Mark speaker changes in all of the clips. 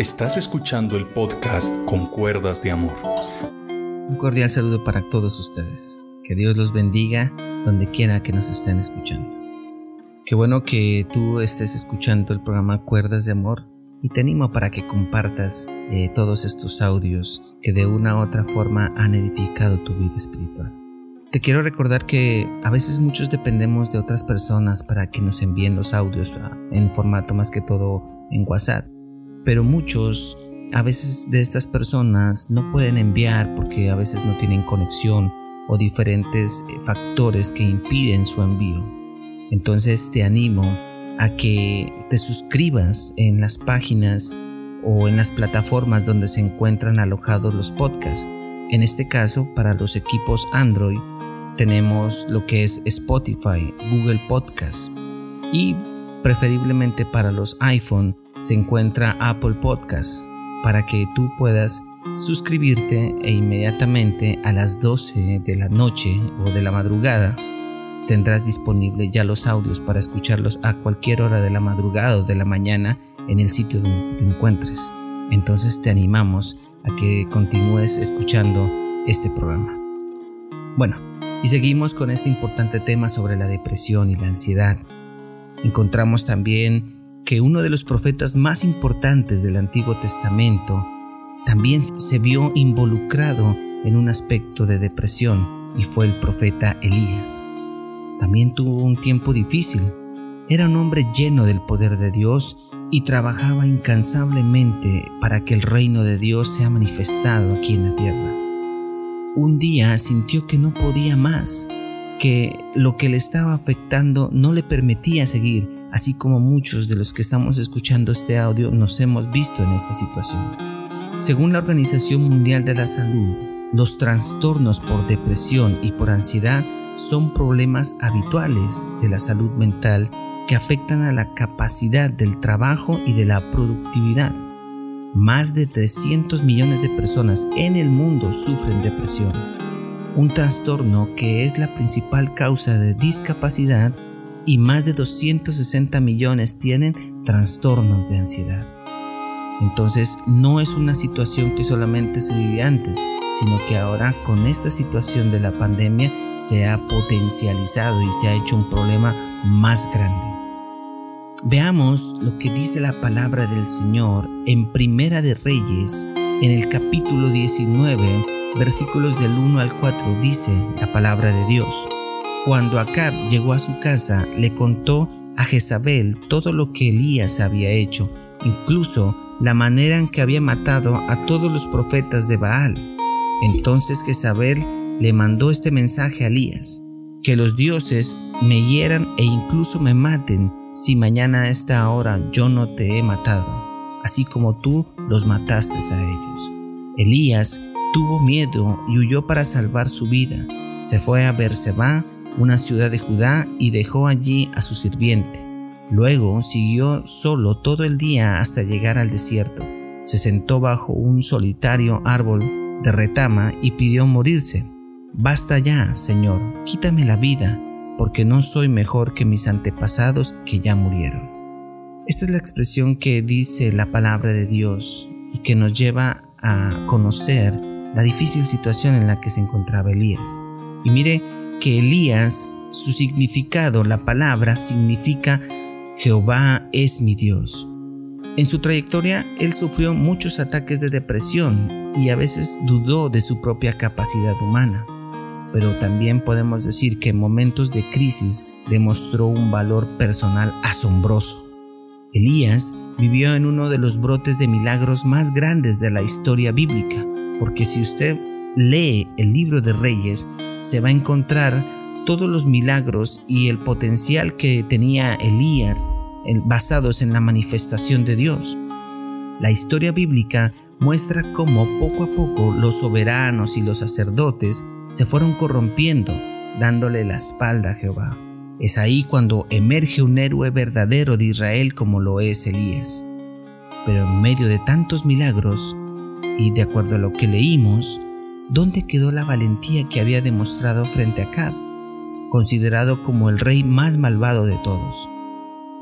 Speaker 1: Estás escuchando el podcast Con Cuerdas de Amor.
Speaker 2: Un cordial saludo para todos ustedes. Que Dios los bendiga donde quiera que nos estén escuchando. Qué bueno que tú estés escuchando el programa Cuerdas de Amor y te animo para que compartas eh, todos estos audios que de una u otra forma han edificado tu vida espiritual. Te quiero recordar que a veces muchos dependemos de otras personas para que nos envíen los audios en formato más que todo en WhatsApp pero muchos, a veces de estas personas no pueden enviar porque a veces no tienen conexión o diferentes eh, factores que impiden su envío. Entonces te animo a que te suscribas en las páginas o en las plataformas donde se encuentran alojados los podcasts. En este caso, para los equipos Android, tenemos lo que es Spotify, Google Podcast y preferiblemente para los iPhone se encuentra Apple Podcast para que tú puedas suscribirte e inmediatamente a las 12 de la noche o de la madrugada tendrás disponible ya los audios para escucharlos a cualquier hora de la madrugada o de la mañana en el sitio donde te encuentres. Entonces te animamos a que continúes escuchando este programa. Bueno, y seguimos con este importante tema sobre la depresión y la ansiedad. Encontramos también que uno de los profetas más importantes del Antiguo Testamento también se vio involucrado en un aspecto de depresión y fue el profeta Elías. También tuvo un tiempo difícil. Era un hombre lleno del poder de Dios y trabajaba incansablemente para que el reino de Dios sea manifestado aquí en la tierra. Un día sintió que no podía más, que lo que le estaba afectando no le permitía seguir así como muchos de los que estamos escuchando este audio nos hemos visto en esta situación. Según la Organización Mundial de la Salud, los trastornos por depresión y por ansiedad son problemas habituales de la salud mental que afectan a la capacidad del trabajo y de la productividad. Más de 300 millones de personas en el mundo sufren depresión, un trastorno que es la principal causa de discapacidad y más de 260 millones tienen trastornos de ansiedad. Entonces no es una situación que solamente se vive antes, sino que ahora con esta situación de la pandemia se ha potencializado y se ha hecho un problema más grande. Veamos lo que dice la palabra del Señor en Primera de Reyes, en el capítulo 19, versículos del 1 al 4, dice la palabra de Dios. Cuando Acab llegó a su casa, le contó a Jezabel todo lo que Elías había hecho, incluso la manera en que había matado a todos los profetas de Baal. Entonces Jezabel le mandó este mensaje a Elías, que los dioses me hieran e incluso me maten si mañana a esta hora yo no te he matado, así como tú los mataste a ellos. Elías tuvo miedo y huyó para salvar su vida. Se fue a Berseba una ciudad de Judá, y dejó allí a su sirviente. Luego siguió solo todo el día hasta llegar al desierto. Se sentó bajo un solitario árbol de retama y pidió morirse. Basta ya, Señor, quítame la vida, porque no soy mejor que mis antepasados que ya murieron. Esta es la expresión que dice la palabra de Dios y que nos lleva a conocer la difícil situación en la que se encontraba Elías. Y mire que Elías, su significado, la palabra, significa Jehová es mi Dios. En su trayectoria, él sufrió muchos ataques de depresión y a veces dudó de su propia capacidad humana. Pero también podemos decir que en momentos de crisis demostró un valor personal asombroso. Elías vivió en uno de los brotes de milagros más grandes de la historia bíblica, porque si usted lee el libro de Reyes, se va a encontrar todos los milagros y el potencial que tenía Elías basados en la manifestación de Dios. La historia bíblica muestra cómo poco a poco los soberanos y los sacerdotes se fueron corrompiendo, dándole la espalda a Jehová. Es ahí cuando emerge un héroe verdadero de Israel como lo es Elías. Pero en medio de tantos milagros, y de acuerdo a lo que leímos, ¿dónde quedó la valentía que había demostrado frente a Acab, considerado como el rey más malvado de todos?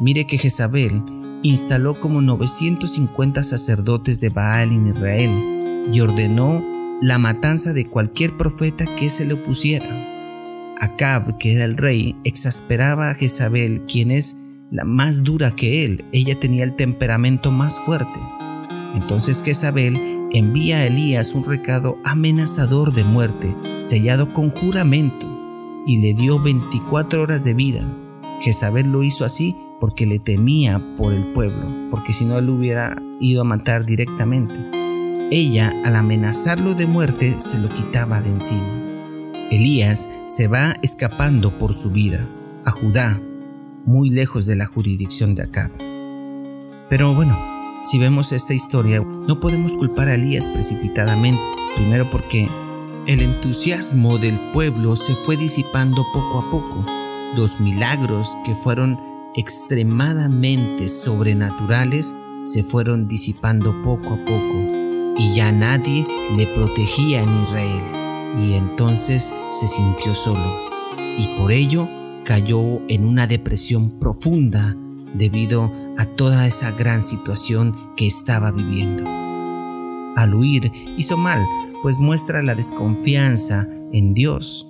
Speaker 2: Mire que Jezabel instaló como 950 sacerdotes de Baal en Israel y ordenó la matanza de cualquier profeta que se le opusiera. Acab, que era el rey, exasperaba a Jezabel, quien es la más dura que él. Ella tenía el temperamento más fuerte. Entonces Jezabel envía a Elías un recado amenazador de muerte, sellado con juramento, y le dio 24 horas de vida. Jezabel lo hizo así porque le temía por el pueblo, porque si no él hubiera ido a matar directamente. Ella, al amenazarlo de muerte, se lo quitaba de encima. Elías se va escapando por su vida a Judá, muy lejos de la jurisdicción de Acab. Pero bueno, si vemos esta historia, no podemos culpar a Elías precipitadamente, primero porque el entusiasmo del pueblo se fue disipando poco a poco. Los milagros que fueron extremadamente sobrenaturales se fueron disipando poco a poco y ya nadie le protegía en Israel y entonces se sintió solo y por ello cayó en una depresión profunda debido a toda esa gran situación que estaba viviendo. Al huir hizo mal, pues muestra la desconfianza en Dios.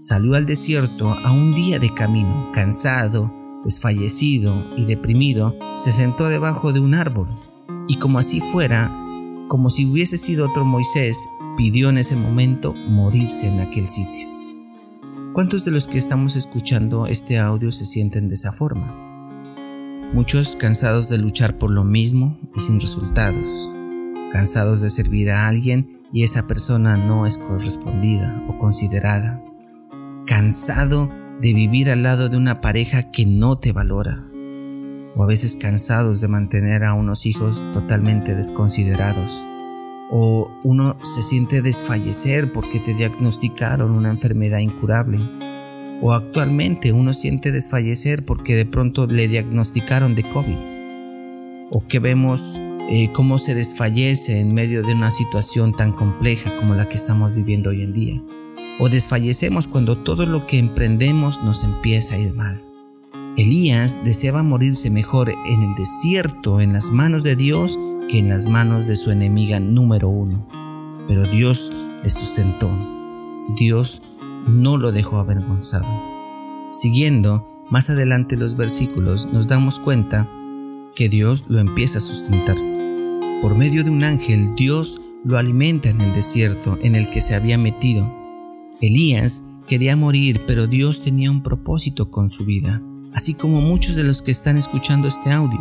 Speaker 2: Salió al desierto a un día de camino, cansado, desfallecido y deprimido, se sentó debajo de un árbol, y como así fuera, como si hubiese sido otro Moisés, pidió en ese momento morirse en aquel sitio. ¿Cuántos de los que estamos escuchando este audio se sienten de esa forma? Muchos cansados de luchar por lo mismo y sin resultados, cansados de servir a alguien y esa persona no es correspondida o considerada, cansado de vivir al lado de una pareja que no te valora, o a veces cansados de mantener a unos hijos totalmente desconsiderados, o uno se siente desfallecer porque te diagnosticaron una enfermedad incurable o actualmente uno siente desfallecer porque de pronto le diagnosticaron de COVID. O que vemos eh, cómo se desfallece en medio de una situación tan compleja como la que estamos viviendo hoy en día. O desfallecemos cuando todo lo que emprendemos nos empieza a ir mal. Elías deseaba morirse mejor en el desierto en las manos de Dios que en las manos de su enemiga número uno. Pero Dios le sustentó. Dios no lo dejó avergonzado. Siguiendo más adelante los versículos nos damos cuenta que Dios lo empieza a sustentar. Por medio de un ángel, Dios lo alimenta en el desierto en el que se había metido. Elías quería morir, pero Dios tenía un propósito con su vida, así como muchos de los que están escuchando este audio.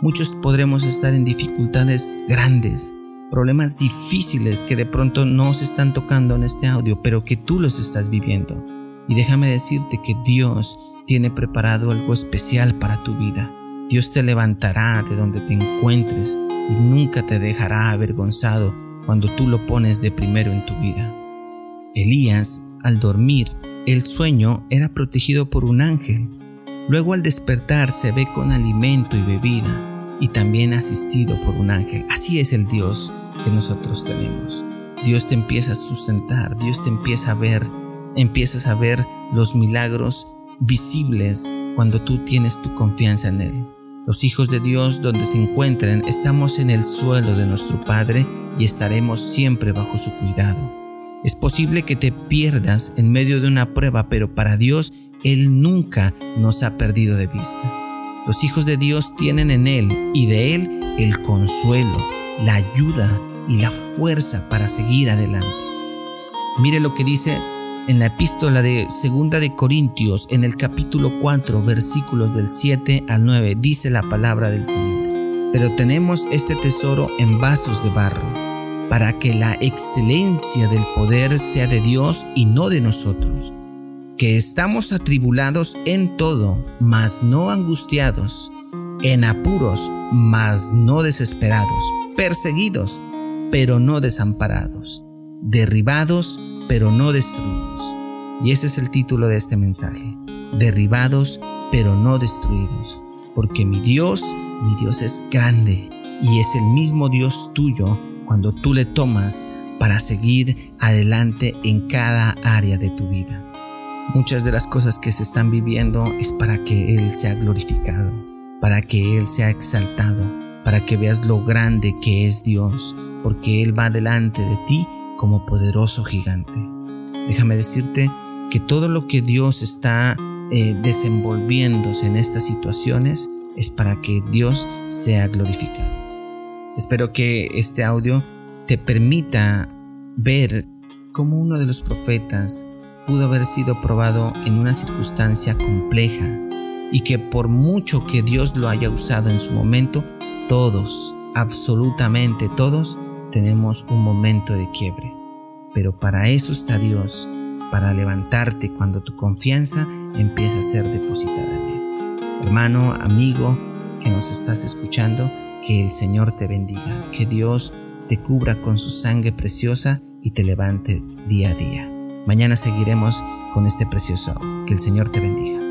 Speaker 2: Muchos podremos estar en dificultades grandes, problemas difíciles que de pronto no se están tocando en este audio, pero que tú los estás viviendo. Y déjame decirte que Dios tiene preparado algo especial para tu vida. Dios te levantará de donde te encuentres y nunca te dejará avergonzado cuando tú lo pones de primero en tu vida. Elías, al dormir, el sueño era protegido por un ángel. Luego al despertar se ve con alimento y bebida y también asistido por un ángel. Así es el Dios que nosotros tenemos. Dios te empieza a sustentar, Dios te empieza a ver, empiezas a ver los milagros visibles cuando tú tienes tu confianza en Él. Los hijos de Dios donde se encuentren, estamos en el suelo de nuestro Padre y estaremos siempre bajo su cuidado. Es posible que te pierdas en medio de una prueba, pero para Dios Él nunca nos ha perdido de vista. Los hijos de Dios tienen en Él y de Él el consuelo, la ayuda y la fuerza para seguir adelante. Mire lo que dice en la epístola de Segunda de Corintios en el capítulo 4 versículos del 7 al 9 dice la palabra del Señor. Pero tenemos este tesoro en vasos de barro para que la excelencia del poder sea de Dios y no de nosotros que estamos atribulados en todo, mas no angustiados, en apuros, mas no desesperados, perseguidos, pero no desamparados, derribados, pero no destruidos. Y ese es el título de este mensaje, derribados, pero no destruidos, porque mi Dios, mi Dios es grande y es el mismo Dios tuyo cuando tú le tomas para seguir adelante en cada área de tu vida. Muchas de las cosas que se están viviendo es para que Él sea glorificado, para que Él sea exaltado, para que veas lo grande que es Dios, porque Él va delante de ti como poderoso gigante. Déjame decirte que todo lo que Dios está eh, desenvolviéndose en estas situaciones es para que Dios sea glorificado. Espero que este audio te permita ver cómo uno de los profetas pudo haber sido probado en una circunstancia compleja y que por mucho que Dios lo haya usado en su momento, todos, absolutamente todos, tenemos un momento de quiebre. Pero para eso está Dios, para levantarte cuando tu confianza empieza a ser depositada en Él. Hermano, amigo, que nos estás escuchando, que el Señor te bendiga, que Dios te cubra con su sangre preciosa y te levante día a día. Mañana seguiremos con este precioso. Que el Señor te bendiga.